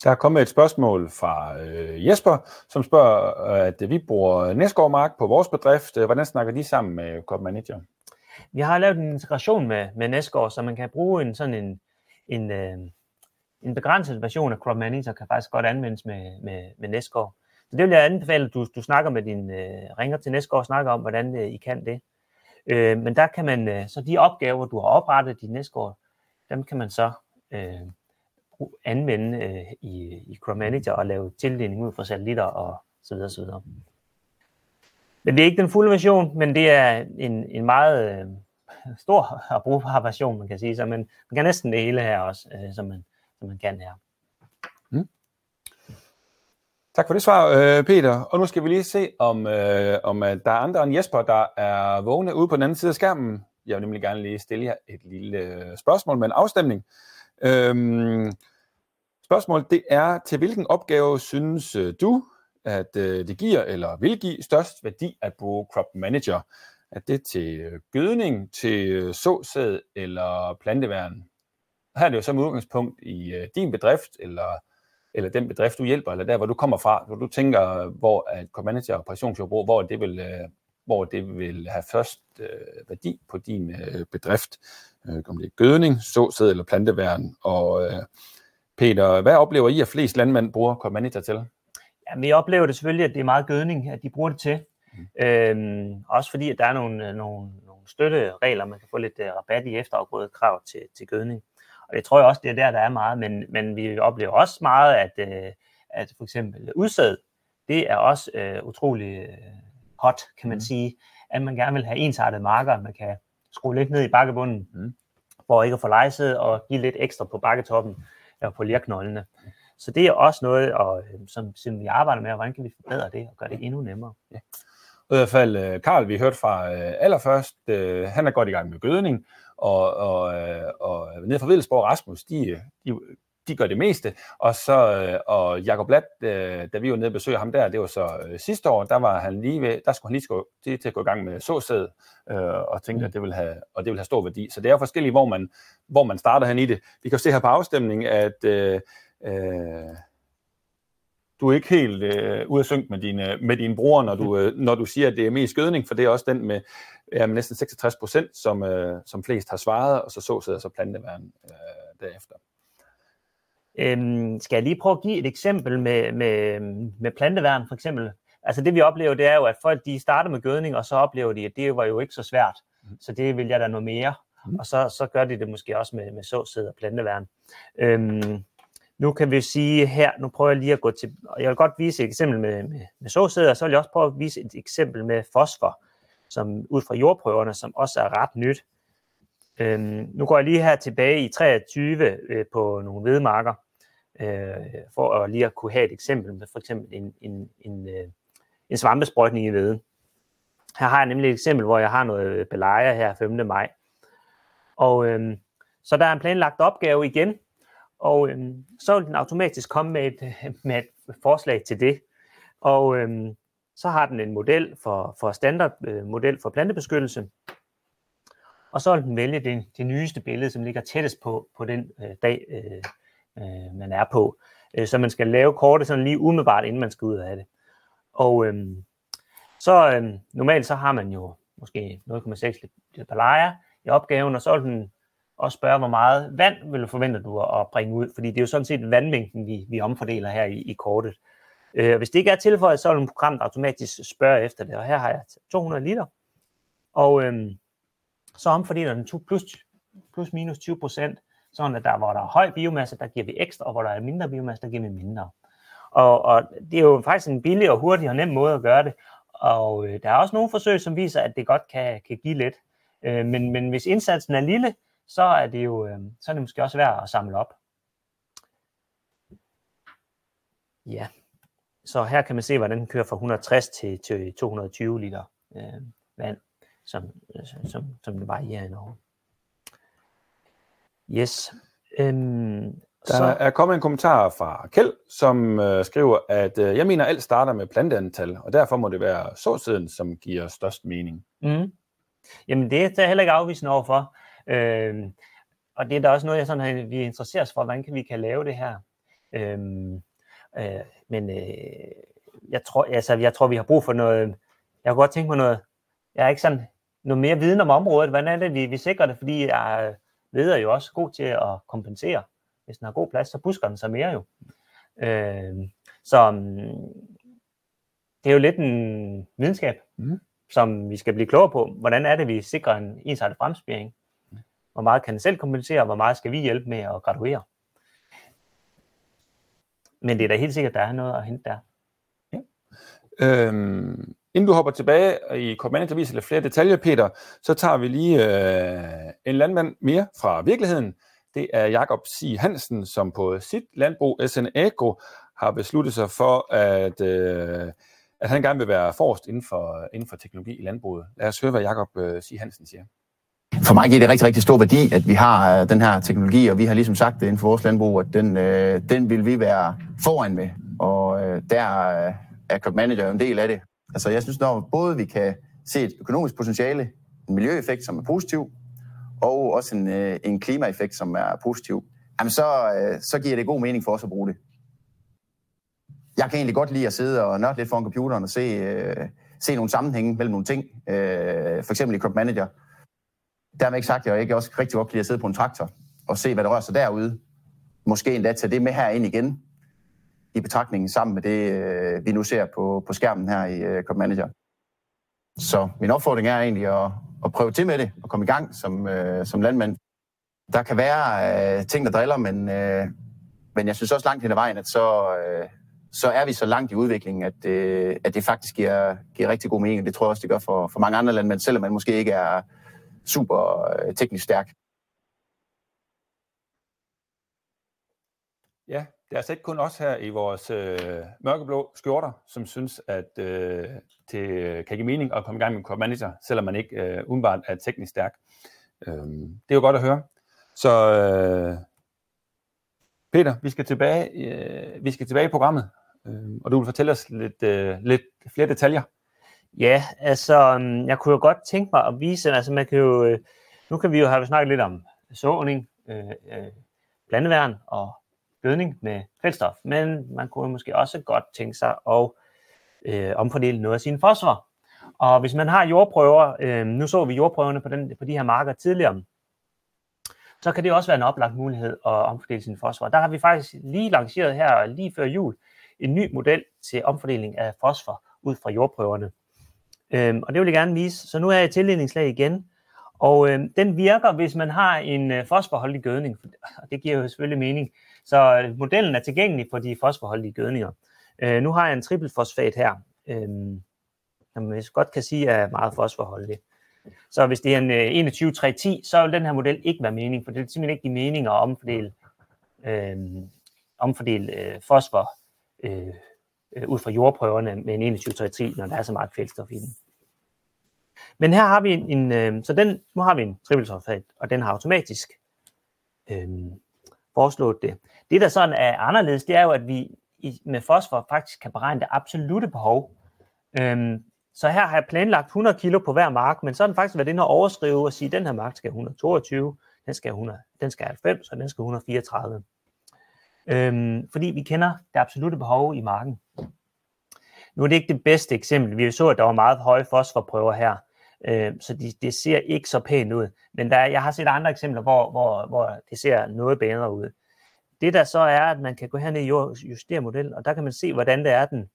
Der er kommet et spørgsmål fra øh, Jesper, som spørger, at vi bruger Næsgaard Mark på vores bedrift. Hvordan snakker de sammen med Cop Manager?
Vi har lavet en integration med, med Næsgaard, så man kan bruge en sådan en, en, øh, en begrænset version af Crop Manager, kan faktisk godt anvendes med, med, med Næsgaard. Så det vil jeg anbefale, at du, du snakker med din øh, ringer til næste år og snakker om, hvordan øh, I kan det. Øh, men der kan man, øh, så de opgaver, du har oprettet i næste år, dem kan man så øh, anvende øh, i, i Chrome Manager og lave tildeling ud fra satellitter og så videre, så videre. Men det er ikke den fulde version, men det er en, en meget øh, stor og brugbar version, man kan sige. Så man, man kan næsten det hele her også, øh, som, man, som man kan her. Mm.
Tak for det svar, øh, Peter. Og nu skal vi lige se, om, øh, om øh, der er andre end Jesper, der er vågne ude på den anden side af skærmen. Jeg vil nemlig gerne lige stille jer et lille øh, spørgsmål med en afstemning. Øhm, spørgsmålet det er, til hvilken opgave synes du, at det giver eller vil give størst værdi at bruge Crop Manager? Er det til gødning, til såsæd eller planteværn? Her er det jo som udgangspunkt i din bedrift, eller, eller den bedrift, du hjælper, eller der, hvor du kommer fra, hvor du tænker, hvor at community og operationsjordbrug, hvor det vil, uh, hvor det vil have først uh, værdi på din uh, bedrift. Uh, om det er gødning, såsæd eller planteværn. Og uh, Peter, hvad oplever I, at flest landmænd bruger Commanita til?
Ja, vi oplever det selvfølgelig, at det er meget gødning, at de bruger det til. Mm. Øhm, også fordi, at der er nogle, nogle, nogle støtteregler, man kan få lidt uh, rabat i efterafgrødet krav til, til gødning. Og det tror jeg også, det er der, der er meget, men, men vi oplever også meget, at, uh, at for eksempel udsæd, det er også uh, utrolig uh, hot, kan man mm. sige, at man gerne vil have ensartede marker, man kan skrue lidt ned i bakkebunden, mm. for ikke at få lejset og give lidt ekstra på bakketoppen og på lirknoldene. Så det er også noget, og, som, som vi arbejder med, og hvordan kan vi forbedre det og gøre det endnu nemmere. Ja.
I hvert fald Karl, vi hørte fra allerførst, han er godt i gang med gødning, og, og, og nede fra Videlsborg Rasmus, de, de, de gør det meste, og så og Jacob Latt, da vi var nede og besøgte ham der, det var så sidste år, der var han lige ved, der skulle han lige gå, til at gå i gang med såsæd, og tænkte, mm. at det vil have, og det vil have stor værdi. Så det er forskelligt, hvor man, hvor man starter hen i det. Vi kan se her på afstemningen, at øh, du er ikke helt øh, ude af synk med dine, med dine bror, når du, øh, når du siger, at det er mest gødning, for det er også den med, ja, med næsten 66 procent, som, øh, som flest har svaret, og så så sidder så planteværn øh, derefter.
Øhm, skal jeg lige prøve at give et eksempel med, med, med planteværn for eksempel? Altså det vi oplever, det er jo, at folk de starter med gødning, og så oplever de, at det var jo ikke så svært. Mm. Så det vil jeg da noget mere. Mm. Og så, så gør de det måske også med, med såsæd og planteværn. Øhm, nu kan vi sige her, nu prøver jeg lige at gå til, og jeg vil godt vise et eksempel med, med, med såsæd, og så vil jeg også prøve at vise et eksempel med fosfor, som ud fra jordprøverne, som også er ret nyt. Øhm, nu går jeg lige her tilbage i 23 øh, på nogle vedmarker, øh, for at lige at kunne have et eksempel med for eksempel en, en, en, øh, en svampesprøjtning i veden. Her har jeg nemlig et eksempel, hvor jeg har noget belejer her 5. maj. Og øh, så der er en planlagt opgave igen, og øhm, så vil den automatisk komme med et, med et forslag til det. Og øhm, så har den en model for, for standard øh, model for plantebeskyttelse. Og så vil den vælge det, det nyeste billede, som ligger tættest på, på den øh, dag, øh, øh, man er på. Øh, så man skal lave kortet sådan lige umiddelbart, inden man skal ud af det. Og øhm, så øh, normalt så har man jo måske 0,6 liter per i opgaven, og så vil den og spørge, hvor meget vand vil du forvente du at bringe ud, fordi det er jo sådan set vandmængden, vi, vi omfordeler her i, i kortet. Øh, hvis det ikke er tilføjet, så vil programmet automatisk spørge efter det, og her har jeg 200 liter, og øh, så omfordeler den plus, plus minus 20 procent, sådan at der, hvor der er høj biomasse, der giver vi ekstra, og hvor der er mindre biomasse, der giver vi mindre. Og, og det er jo faktisk en billig og hurtig og nem måde at gøre det, og øh, der er også nogle forsøg, som viser, at det godt kan, kan give lidt. Øh, men, men hvis indsatsen er lille, så er det jo øh, så er det måske også værd at samle op. Ja, så her kan man se, hvordan den kører fra 160 til, til 220 liter øh, vand, som, som, som det varierer i Norge. Yes. Øhm,
der så... er kommet en kommentar fra Kjeld, som øh, skriver, at øh, jeg mener, alt starter med planteantal, og derfor må det være såsiden, som giver størst mening.
Mm. Jamen, det er jeg heller ikke afvisende overfor. Øh, og det er da også noget, jeg sådan, vi interesserer os for, hvordan kan vi kan lave det her. Øh, øh, men øh, jeg, tror, altså, jeg tror, vi har brug for noget, jeg kunne godt tænke mig noget, jeg er ikke sådan, noget mere viden om området, hvordan er det, vi, vi sikrer det, fordi jeg leder jo også god til at kompensere. Hvis den har god plads, så busker den sig mere jo. Øh, så mm, det er jo lidt en videnskab, mm. som vi skal blive klogere på. Hvordan er det, vi sikrer en ensartet fremspiring? Hvor meget kan den selv kompensere, og hvor meget skal vi hjælpe med at graduere? Men det er da helt sikkert, at der er noget at hente der. Ja.
Øhm, inden du hopper tilbage i Command viser lidt flere detaljer, Peter, så tager vi lige øh, en landmand mere fra virkeligheden. Det er Jakob C. Hansen, som på sit landbrug SN Agro har besluttet sig for, at, øh, at han gerne vil være forrest inden for, inden for teknologi i landbruget. Lad os høre, hvad Jakob øh, C. Hansen siger.
For mig giver det rigtig, rigtig stor værdi, at vi har øh, den her teknologi, og vi har ligesom sagt det inden for vores landbrug, at den, øh, den vil vi være foran med. Og øh, der øh, er Crop Manager en del af det. Altså jeg synes, når både vi kan se et økonomisk potentiale, en miljøeffekt, som er positiv, og også en, øh, en klimaeffekt, som er positiv, jamen så, øh, så giver det god mening for os at bruge det. Jeg kan egentlig godt lide at sidde og nørde lidt foran computeren og se, øh, se nogle sammenhænge mellem nogle ting, øh, for eksempel i Crop Manager. Dermed ikke sagt, at jeg ikke også rigtig godt kan lide at sidde på en traktor og se, hvad der rører sig derude. Måske endda tage det med her ind igen i betragtningen sammen med det, øh, vi nu ser på, på skærmen her i øh, Cop Manager. Så min opfordring er egentlig at, at prøve til med det og komme i gang som, øh, som landmand. Der kan være øh, ting, der driller, men, øh, men jeg synes også langt hen ad vejen, at så, øh, så er vi så langt i udviklingen, at, øh, at det faktisk giver, giver rigtig god mening. Det tror jeg også, det gør for, for mange andre landmænd, selvom man måske ikke er super øh, teknisk stærk.
Ja, det er altså ikke kun os her i vores øh, mørkeblå skjorter, som synes, at øh, det kan give mening at komme i gang med en Manager, selvom man ikke øh, umiddelbart er teknisk stærk. Øh, det er jo godt at høre. Så øh, Peter, vi skal tilbage, øh, vi skal tilbage i programmet, øh, og du vil fortælle os lidt, øh, lidt flere detaljer.
Ja, altså, øhm, jeg kunne jo godt tænke mig at vise, altså man kan jo, øh, nu kan vi jo have snakket lidt om såning, øh, øh, blandeværn og gødning med kvælstof, men man kunne måske også godt tænke sig at øh, omfordele noget af sine fosfor. Og hvis man har jordprøver, øh, nu så vi jordprøverne på, den, på de her marker tidligere, så kan det også være en oplagt mulighed at omfordele sin fosfor. Der har vi faktisk lige lanceret her lige før jul en ny model til omfordeling af fosfor ud fra jordprøverne. Øhm, og det vil jeg gerne vise. Så nu er jeg i tilledningslag igen. Og øh, den virker, hvis man har en øh, fosforholdig gødning. Og det giver jo selvfølgelig mening. Så øh, modellen er tilgængelig for de fosforholdige gødninger. Øh, nu har jeg en trippelfosfat her, øh, som jeg godt kan sige er meget fosforholdig. Så hvis det er en øh, 21 så vil den her model ikke være mening, for det er simpelthen ikke give mening at omfordele, øh, omfordele øh, fosfor øh, øh, ud fra jordprøverne med en 21 når der er så meget kvælstof i den. Men her har vi en, en øh, så den, nu har vi en trippelsulfat, og den har automatisk øh, foreslået det. Det, der sådan er anderledes, det er jo, at vi i, med fosfor faktisk kan beregne det absolute behov. Øhm, så her har jeg planlagt 100 kilo på hver mark, men så har den faktisk været inde og overskrive og sige, at den her mark skal 122, den skal, 100, den skal 90, og den skal 134. Øhm, fordi vi kender det absolute behov i marken. Nu er det ikke det bedste eksempel. Vi så, at der var meget høje fosforprøver her, øh, så de, det ser ikke så pænt ud. Men der, jeg har set andre eksempler, hvor, hvor, hvor det ser noget bedre ud. Det der så er, at man kan gå herned og justere modellen, og der kan man se, hvordan det er den.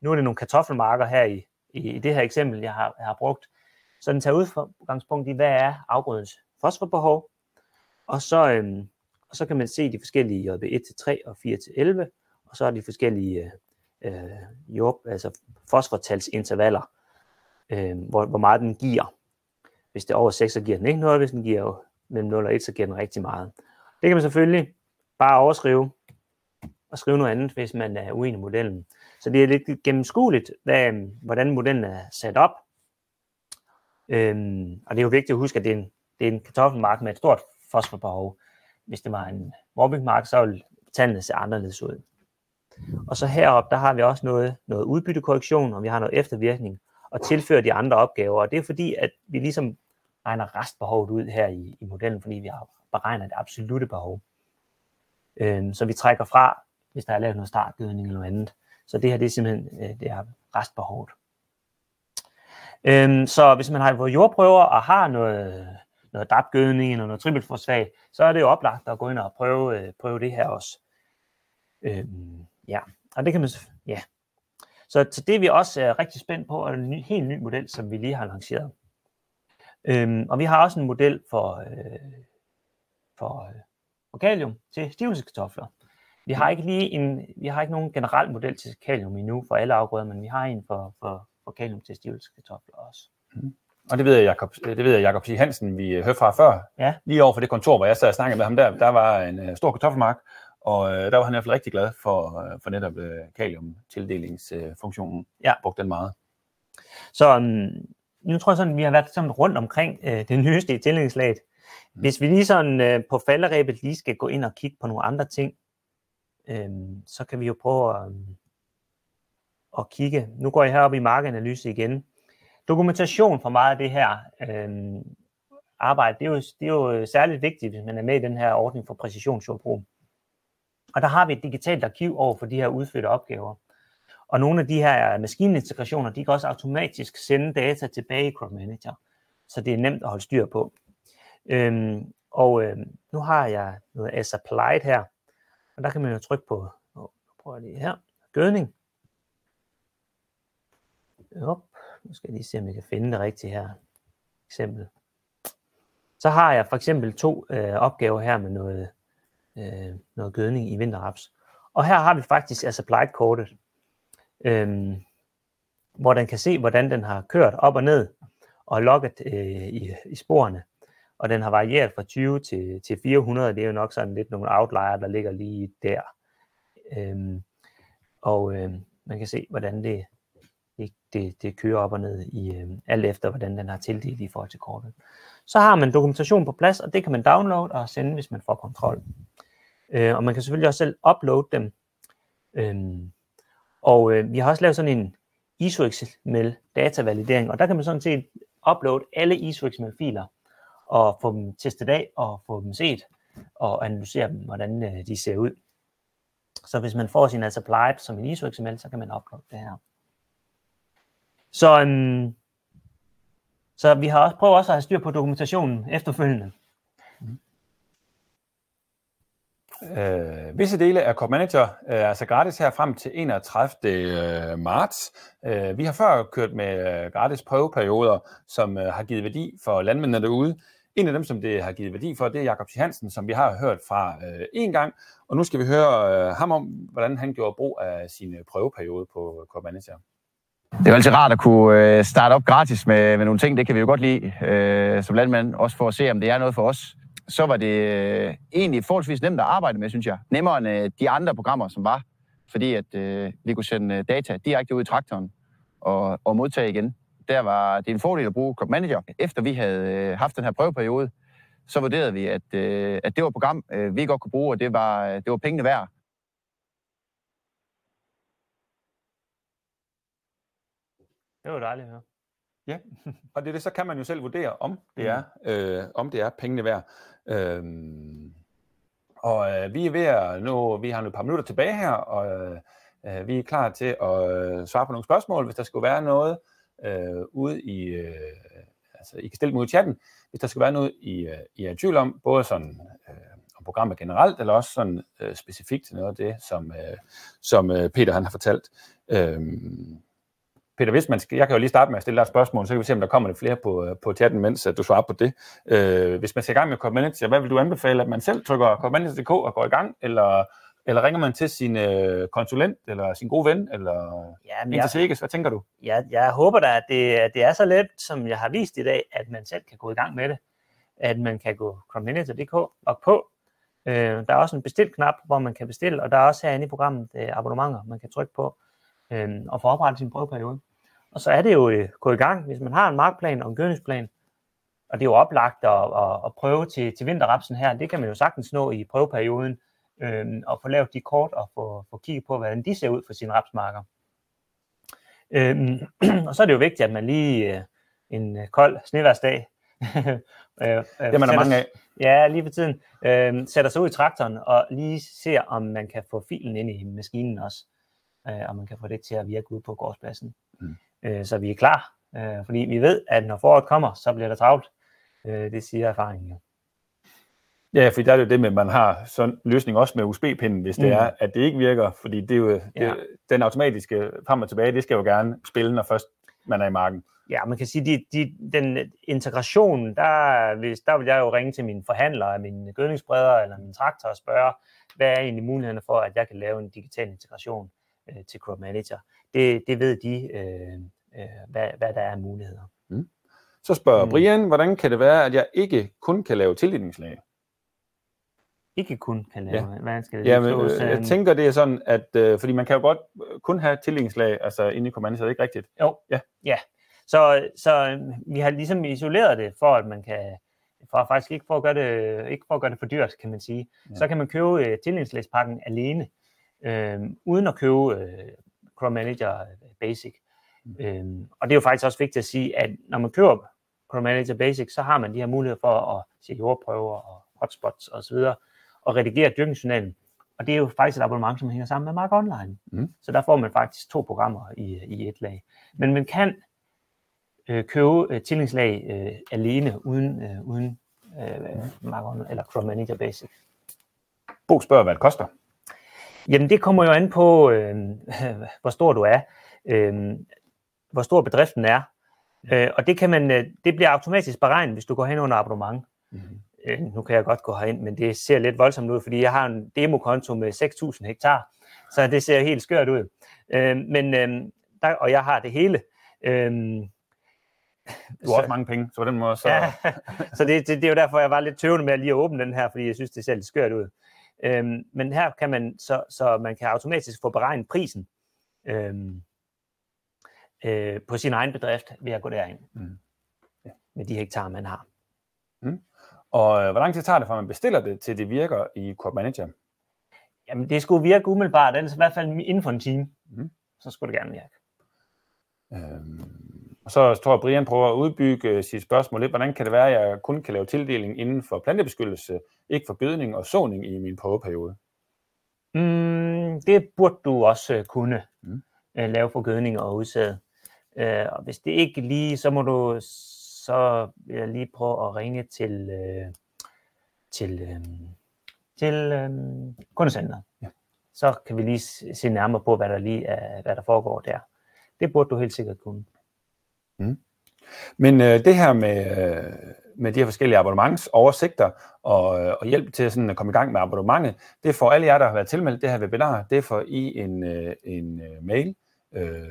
Nu er det nogle kartoffelmarker her i, i det her eksempel, jeg har, jeg har brugt. Så den tager udgangspunkt i, hvad er afgrødens fosforbehov, og så, øhm, og så kan man se de forskellige JB1-3 og 4-11, og så er de forskellige øh, øh job, altså fosfortalsintervaller, øh, hvor, hvor meget den giver. Hvis det er over 6, så giver den ikke noget, hvis den giver mellem 0 og 1, så giver den rigtig meget. Det kan man selvfølgelig bare overskrive og skrive noget andet, hvis man er uenig i modellen. Så det er lidt gennemskueligt, hvad, hvordan modellen er sat op. Øhm, og det er jo vigtigt at huske, at det er en, det er en kartoffelmark med et stort fosforbehov. Hvis det var en mobbingmark, så ville tallene se anderledes ud. Og så heroppe, der har vi også noget, noget udbyttekorrektion, og vi har noget eftervirkning, og tilfører de andre opgaver. Og det er fordi, at vi ligesom regner restbehovet ud her i, i modellen, fordi vi har beregnet det absolute behov. Øhm, så vi trækker fra, hvis der er lavet noget startgødning eller noget andet. Så det her, det er simpelthen øh, det er restbehovet. Øhm, så hvis man har fået jordprøver og har noget, noget dapgødning og eller noget trippelfosfat, så er det jo oplagt at gå ind og prøve, øh, prøve det her også. Øhm, ja, og det kan man, ja. Så, så det er vi også er rigtig spændt på, og en ny, helt ny model, som vi lige har lanceret. Øhm, og vi har også en model for, øh, for, øh, for kalium til stivelseskartofler. Vi har ikke lige en, vi har ikke nogen generel model til kalium endnu for alle afgrøder, men vi har en for, for, for kalium til stivelseskartofler også. Mm.
Og det ved jeg, Jacob, det ved jeg, Jacob C. Hansen, vi hørte fra før.
Ja.
Lige over for det kontor, hvor jeg sad og snakkede med ham der, der var en uh, stor kartoffelmark, og uh, der var han i hvert fald rigtig glad for, uh, for netop uh, kalium-tildelingsfunktionen. Uh,
ja.
Brugte den meget.
Så um, nu tror jeg sådan, vi har været sådan rundt omkring uh, det nyeste i tildelingsslaget. Mm. Hvis vi lige sådan uh, på falderæbet lige skal gå ind og kigge på nogle andre ting, øhm, så kan vi jo prøve at, øhm, at kigge. Nu går jeg herop i markanalyse igen dokumentation for meget af det her øh, arbejde, det er, jo, det er jo særligt vigtigt, hvis man er med i den her ordning for præcisionsjordbrug. Og der har vi et digitalt arkiv over for de her udførte opgaver. Og nogle af de her maskinintegrationer, de kan også automatisk sende data tilbage i Crop Manager, så det er nemt at holde styr på. Øhm, og øhm, nu har jeg noget as applied her, og der kan man jo trykke på, nu prøver jeg lige her, gødning. Op. Nu skal jeg lige se, om jeg kan finde det rigtigt her. Eksempel. Så har jeg for eksempel to øh, opgaver her med noget, øh, noget gødning i vinterraps. Og her har vi faktisk altså applied kortet, øh, hvor den kan se, hvordan den har kørt op og ned og logget øh, i, i sporene. Og den har varieret fra 20 til, til 400. Det er jo nok sådan lidt nogle outlier, der ligger lige der. Øh, og øh, man kan se, hvordan det, det, det, det kører op og ned, i, øh, alt efter hvordan den har tildelt i forhold til kortet. Så har man dokumentation på plads, og det kan man downloade og sende, hvis man får kontrol. Øh, og man kan selvfølgelig også selv uploade dem. Øh, og øh, vi har også lavet sådan en ISO XML datavalidering, og der kan man sådan set uploade alle ISO XML filer og få dem testet af og få dem set og analysere dem, hvordan øh, de ser ud. Så hvis man får sin as applied som en ISO XML, så kan man uploade det her. Så, øhm, så vi har også prøvet også at have styr på dokumentationen efterfølgende.
Øh, visse dele af Corp Manager er altså gratis her frem til 31. Øh, marts. Øh, vi har før kørt med øh, gratis prøveperioder, som øh, har givet værdi for landmændene derude. En af dem, som det har givet værdi for, det er Jakob Hansen, som vi har hørt fra øh, en gang. Og nu skal vi høre øh, ham om, hvordan han gjorde brug af sin prøveperiode på Corp Manager.
Det er altid rart at kunne øh, starte op gratis med, med nogle ting. Det kan vi jo godt lide øh, som landmand, også for at se, om det er noget for os så var det øh, egentlig forholdsvis nemt at arbejde med, synes jeg. Nemmere end øh, de andre programmer, som var. Fordi at øh, vi kunne sende øh, data direkte ud i traktoren og, og modtage igen. Der var det en fordel at bruge Crop Manager. Efter vi havde øh, haft den her prøveperiode, så vurderede vi, at, øh, at det var et program, øh, vi godt kunne bruge, og det var, øh, det var pengene værd.
Det var dejligt at høre.
Ja, og det, det så kan man jo selv vurdere, om det er, øh, om det er pengene værd. Øhm, og øh, vi er ved at nå, vi har nu et par minutter tilbage her, og øh, vi er klar til at øh, svare på nogle spørgsmål, hvis der skulle være noget øh, ude i, øh, altså I kan stille dem ud i chatten, hvis der skulle være noget, I, øh, I er i tvivl om, både sådan øh, om programmet generelt, eller også sådan øh, specifikt til noget af det, som, øh, som øh, Peter han har fortalt. Øh, Peter, hvis man skal, jeg kan jo lige starte med at stille dig et spørgsmål, så kan vi se, om der kommer lidt flere på, øh, på chatten, mens du svarer på det. Øh, hvis man skal i gang med Corp Manager, hvad vil du anbefale, at man selv trykker Corp Manager.dk og går i gang, eller, eller ringer man til sin øh, konsulent, eller sin gode ven, eller ja, men jeg, Hvad tænker du?
Jeg, jeg håber da, at det, at det er så let, som jeg har vist i dag, at man selv kan gå i gang med det. At man kan gå Manager.dk og på. Øh, der er også en bestil-knap, hvor man kan bestille, og der er også herinde i programmet øh, abonnementer, man kan trykke på øh, og få oprettet sin prøveperiode. Og så er det jo øh, gå i gang, hvis man har en markplan og en gødningsplan, og det er jo oplagt at, at, at prøve til, til vinterrapsen her, det kan man jo sagtens nå i prøveperioden, øh, og få lavet de kort og få, få kigget på, hvordan de ser ud for sine rapsmarker. Øh, og så er det jo vigtigt, at man lige øh, en øh, kold sneværsdag,
øh, øh, det man er mange af.
Ja, lige for tiden. Øh, sætter sig ud i traktoren og lige ser, om man kan få filen ind i maskinen også øh, og man kan få det til at virke ud på gårdspladsen. Mm. Øh, så vi er klar, øh, fordi vi ved, at når foråret kommer, så bliver der travlt. Øh, det siger erfaringen jo.
Ja, for der er jo det med, at man har sådan en løsning også med USB-pinden, hvis det mm. er, at det ikke virker, fordi det er jo, det, ja. den automatiske frem og tilbage, det skal jo gerne spille, når først man er i marken.
Ja, man kan sige, de, de, den integration, der, hvis, der vil jeg jo ringe til mine forhandlere, mine gødningsbreder eller min traktor og spørge, hvad er egentlig mulighederne for, at jeg kan lave en digital integration øh, til Crop Manager. Det, det ved de, øh, øh, hvad, hvad der er af muligheder. Mm.
Så spørger mm. Brian, hvordan kan det være, at jeg ikke kun kan lave tildelingslag?
Ikke kun kan lave, ja.
hvad skal det ja, men, øh, jeg tænker, det er sådan, at øh, fordi man kan jo godt kun have tildelingslag, altså inde i Crop Manager, er det ikke rigtigt?
Jo, ja. ja. Så, så øh, vi har ligesom isoleret det, for at man kan, for faktisk ikke for at gøre det, ikke for at gøre det for dyrt, kan man sige. Ja. Så kan man købe øh, tildelingslægspakken alene, øh, uden at købe øh, Chrome Manager Basic. Øhm, og det er jo faktisk også vigtigt at sige, at når man køber Crop Manager Basic, så har man de her muligheder for at se jordprøver og hotspots osv., og redigere dyrkningsjournalen. Og det er jo faktisk et abonnement, som hænger sammen med Mark Online.
Mm.
Så der får man faktisk to programmer i, i et lag. Men man kan øh, købe øh, tillingslag øh, alene, uden, øh, uden øh, Mark Online, eller Crop Manager Basic.
Bo spørger, hvad det koster.
Jamen det kommer jo an på, øh, hvor stor du er, øh, hvor stor bedriften er. Øh, og det, kan man, øh, det bliver automatisk beregnet, hvis du går hen under abonnement.
Mm-hmm.
Øh, nu kan jeg godt gå herind, men det ser lidt voldsomt ud, fordi jeg har en demokonto med 6.000 hektar, så det ser helt skørt ud. Øh, men, øh, der, og jeg har det hele. Øh,
Du har også mange penge, så på den måde så...
Ja, så det, det, det er jo derfor, jeg var lidt tøvende med at lige at åbne den her, fordi jeg synes, det ser lidt skørt ud. Øhm, men her kan man, så, så man kan automatisk få beregnet prisen øhm, øh, på sin egen bedrift ved at gå derind.
Mm.
Ja. Med de hektar, man har.
Og øh, hvor lang tid tager det, fra man bestiller det, til det virker i Crop Manager?
Jamen, det skulle virke umiddelbart, ellers i hvert fald inden for en time.
Mm.
Så skulle det gerne virke.
Øhm, og så tror jeg, Brian prøver at udbygge øh, sit spørgsmål lidt. Hvordan kan det være, at jeg kun kan lave tildeling inden for plantebeskyttelse, ikke for gødning og såning i min prøveperiode?
Mm, det burde du også øh, kunne
Mm.
øh, lave for gødning og udsæde. Øh, og hvis det ikke lige, så må du så jeg lige prøve at ringe til øh, til øh, til øh, kundecenteret.
Ja.
Så kan vi lige se nærmere på, hvad der lige er, hvad der foregår der. Det burde du helt sikkert kunne. Mm.
Men øh, det her med, øh, med de her forskellige abonnementsoversigter og, øh, og hjælp til sådan at komme i gang med abonnementet, det er for alle jer, der har været tilmeldt det her webinar, det får I en, øh, en øh, mail øh,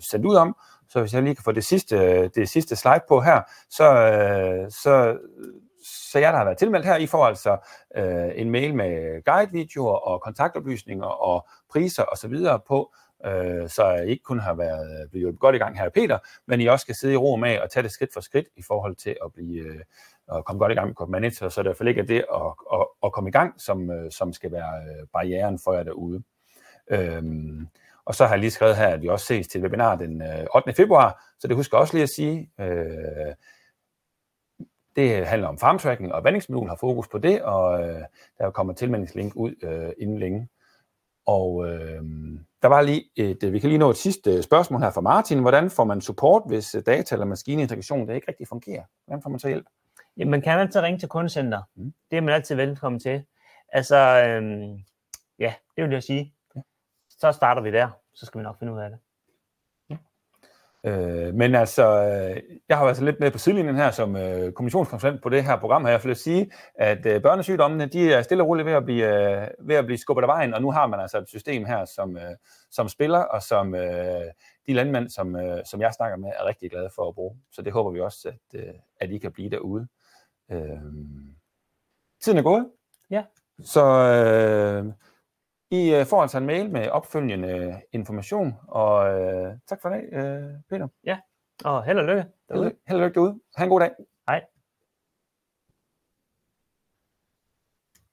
sendt ud om. Så hvis jeg lige kan få det sidste, øh, det sidste slide på her, så, øh, så, så jer, der har været tilmeldt her, I får altså øh, en mail med guidevideoer og kontaktoplysninger og priser osv. på, øh, så I ikke kun har været øh, blevet hjulpet godt i gang her af Peter, men I også skal sidde i ro med og tage det skridt for skridt i forhold til at blive øh, at komme godt i gang med Code Manager, så det i hvert fald ikke det at, at, at komme i gang, som, øh, som skal være øh, barrieren for jer derude. Øhm, og så har jeg lige skrevet her, at vi også ses til webinar den 8. februar, så det husker jeg også lige at sige. Øh, det handler om farmtracking, og vandingsmodul har fokus på det, og øh, der kommer tilmeldingslink ud øh, inden længe. Og øh, der var lige et, vi kan lige nå et sidste spørgsmål her fra Martin. Hvordan får man support, hvis data- eller maskineintegration det ikke rigtig fungerer? Hvordan får man så hjælp?
Jamen, man kan altid ringe til kundecenter.
Mm.
Det er man altid velkommen til. Altså, øhm, ja, det vil jeg sige.
Ja.
Så starter vi der, så skal vi nok finde ud af det.
Øh, men altså, øh, jeg har været så lidt med på sidelinjen her som øh, kommissionskonsulent på det her program her. Jeg vil sige, at øh, børnesygdommene, de er stille og roligt ved at blive, øh, ved at blive skubbet af vejen, og nu har man altså et system her, som, øh, som spiller, og som øh, de landmænd, som, øh, som jeg snakker med, er rigtig glade for at bruge. Så det håber vi også, at, øh, at I kan blive derude. Øh, tiden er gået.
Ja.
Så øh, I øh, får altså en mail med opfølgende information, og øh, tak for i dag, øh, Peter.
Og held og lykke derude.
Held og lykke derude. Ha' en god dag.
Hej.